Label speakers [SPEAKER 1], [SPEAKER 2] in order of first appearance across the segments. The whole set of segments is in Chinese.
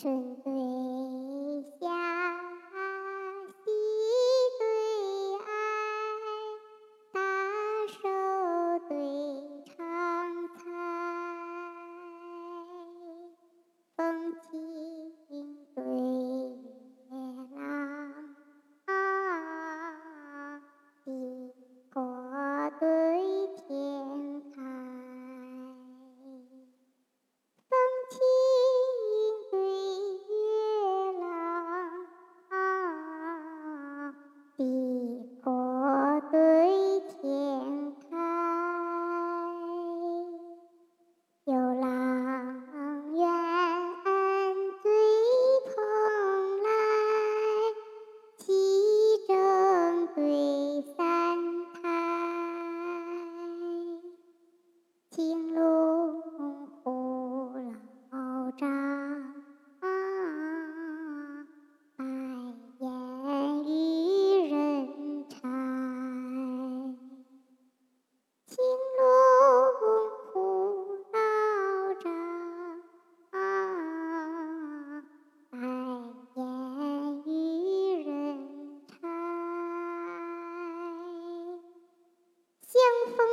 [SPEAKER 1] 春对夏，喜对爱，大手对长财，风清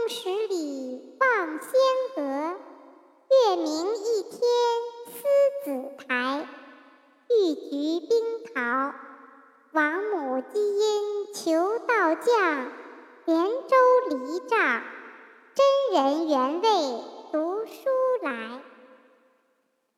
[SPEAKER 1] 十里望仙阁，月明一天思紫台。玉菊冰桃，王母基因求道降。连州离帐，真人原味读书来。